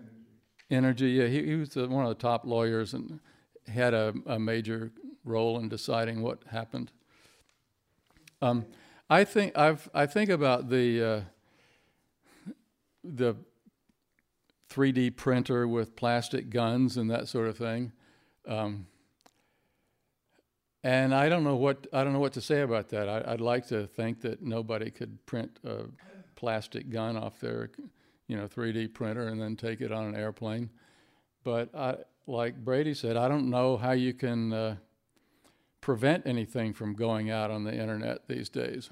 Energy. Yeah, he, he was the, one of the top lawyers and had a, a major role in deciding what happened. Um, I think I've I think about the uh, the 3D printer with plastic guns and that sort of thing. Um, and I don't know what I don't know what to say about that. I, would like to think that nobody could print a plastic gun off their, you know, 3D printer and then take it on an airplane. But I, like Brady said, I don't know how you can uh, prevent anything from going out on the internet these days.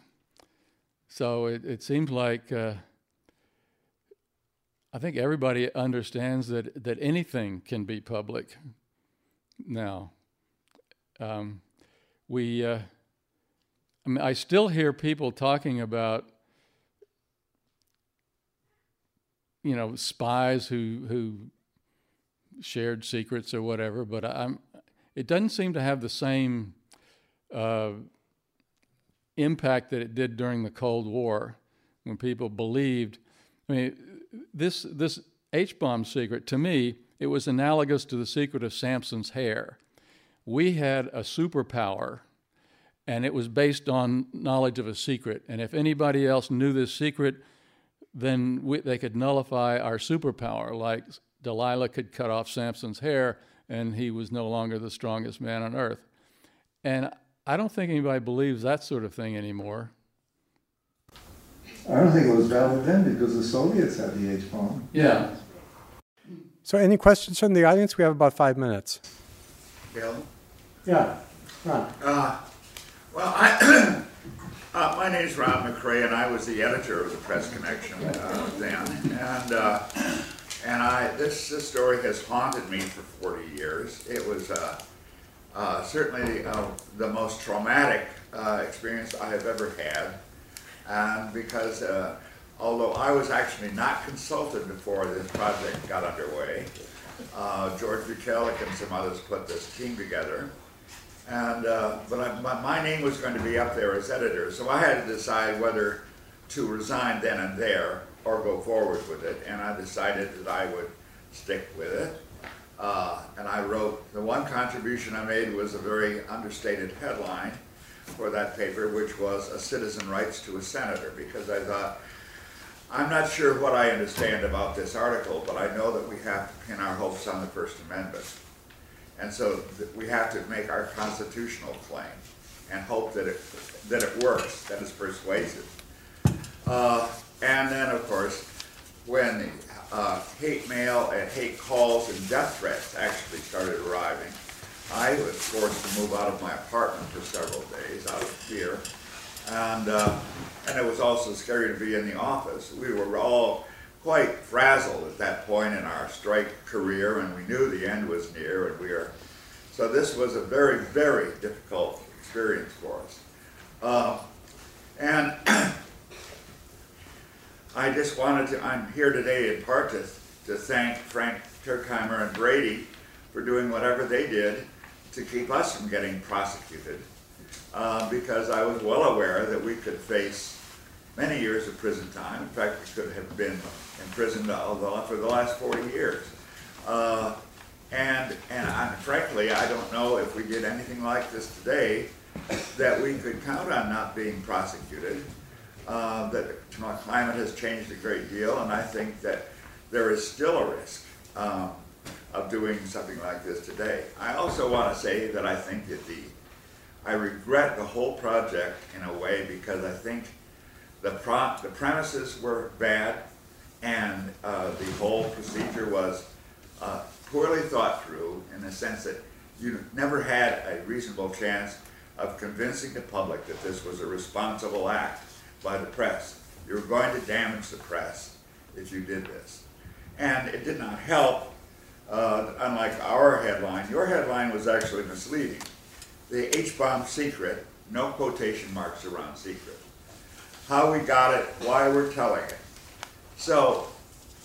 So it, it seems like uh, I think everybody understands that that anything can be public now. Um, we, uh, I mean, I still hear people talking about you know, spies who who shared secrets or whatever. But I'm, it doesn't seem to have the same uh, impact that it did during the Cold War, when people believed. I mean, this this H bomb secret to me it was analogous to the secret of Samson's hair. We had a superpower, and it was based on knowledge of a secret. And if anybody else knew this secret, then we, they could nullify our superpower, like Delilah could cut off Samson's hair and he was no longer the strongest man on earth. And I don't think anybody believes that sort of thing anymore. I don't think it was valid then because the Soviets had the H bomb. Yeah. So, any questions from the audience? We have about five minutes. Bill? Yeah. Ron. Uh, well, I. Uh, my name is Ron McCrea, and I was the editor of the Press Connection uh, then. And uh, and I this, this story has haunted me for 40 years. It was uh, uh, certainly uh, the most traumatic experience I have ever had, and because although I was actually not consulted before this project got underway, George Bukalik and some others put this team together. And uh, but I, my, my, name was going to be up there as editor, so I had to decide whether to resign then and there or go forward with it. And I decided that I would stick with it. Uh, and I wrote the one contribution I made was a very understated headline for that paper, which was "A Citizen Writes to a Senator," because I thought. I'm not sure what I understand about this article, but I know that we have to pin our hopes on the First Amendment. And so we have to make our constitutional claim and hope that it, that it works, that it's persuasive. Uh, and then, of course, when uh, hate mail and hate calls and death threats actually started arriving, I was forced to move out of my apartment for several days out of fear. And, uh, and it was also scary to be in the office. We were all quite frazzled at that point in our strike career, and we knew the end was near, and we are. So this was a very, very difficult experience for us. Uh, and I just wanted to, I'm here today in part to, to thank Frank Tuerkheimer and Brady for doing whatever they did to keep us from getting prosecuted. Uh, because I was well aware that we could face many years of prison time. In fact, we could have been imprisoned for the last 40 years. Uh, And, and I, frankly, I don't know if we did anything like this today that we could count on not being prosecuted. Uh, that the climate has changed a great deal, and I think that there is still a risk um, of doing something like this today. I also want to say that I think that the, I regret the whole project in a way because I think the, pro, the premises were bad, and uh, the whole procedure was uh, poorly thought through in the sense that you never had a reasonable chance of convincing the public that this was a responsible act by the press. You were going to damage the press if you did this. And it did not help, uh, unlike our headline. Your headline was actually misleading. The H-bomb secret, no quotation marks around secret. How we got it, why we're telling it. So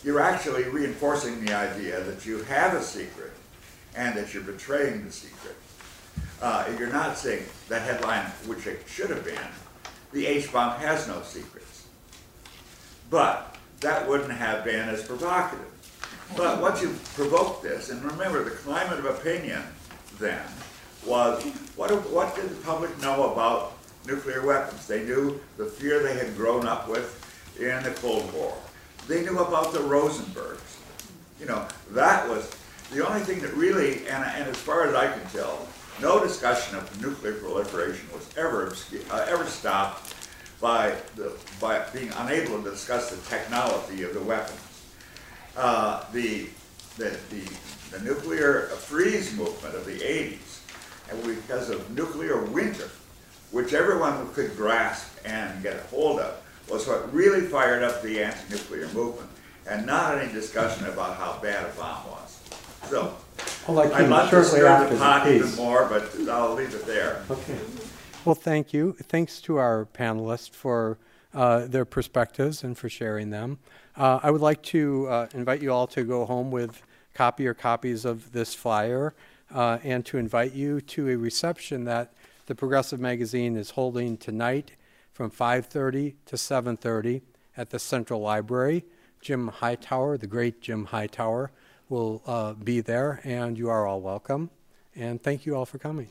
you're actually reinforcing the idea that you have a secret and that you're betraying the secret. Uh, you're not saying the headline, which it should have been, the H-bomb has no secrets. But that wouldn't have been as provocative. But once you provoked this, and remember the climate of opinion then was what, what did the public know about nuclear weapons? They knew the fear they had grown up with in the Cold War. They knew about the Rosenbergs. You know, that was the only thing that really, and, and as far as I can tell, no discussion of nuclear proliferation was ever uh, ever stopped by the by being unable to discuss the technology of the weapons. Uh, the, the, the the nuclear freeze movement of the 80s, and because of nuclear winter, which everyone could grasp and get a hold of, was what really fired up the anti-nuclear movement, and not any discussion about how bad a bomb was. So. Well, I I'd love to stir the pot even more, but I'll leave it there. Okay. Well, thank you. Thanks to our panelists for uh, their perspectives and for sharing them. Uh, I would like to uh, invite you all to go home with copy or copies of this flyer uh, and to invite you to a reception that the Progressive Magazine is holding tonight from 5:30 to 7:30 at the Central Library. Jim Hightower, the great Jim Hightower, will uh, be there, and you are all welcome. And thank you all for coming.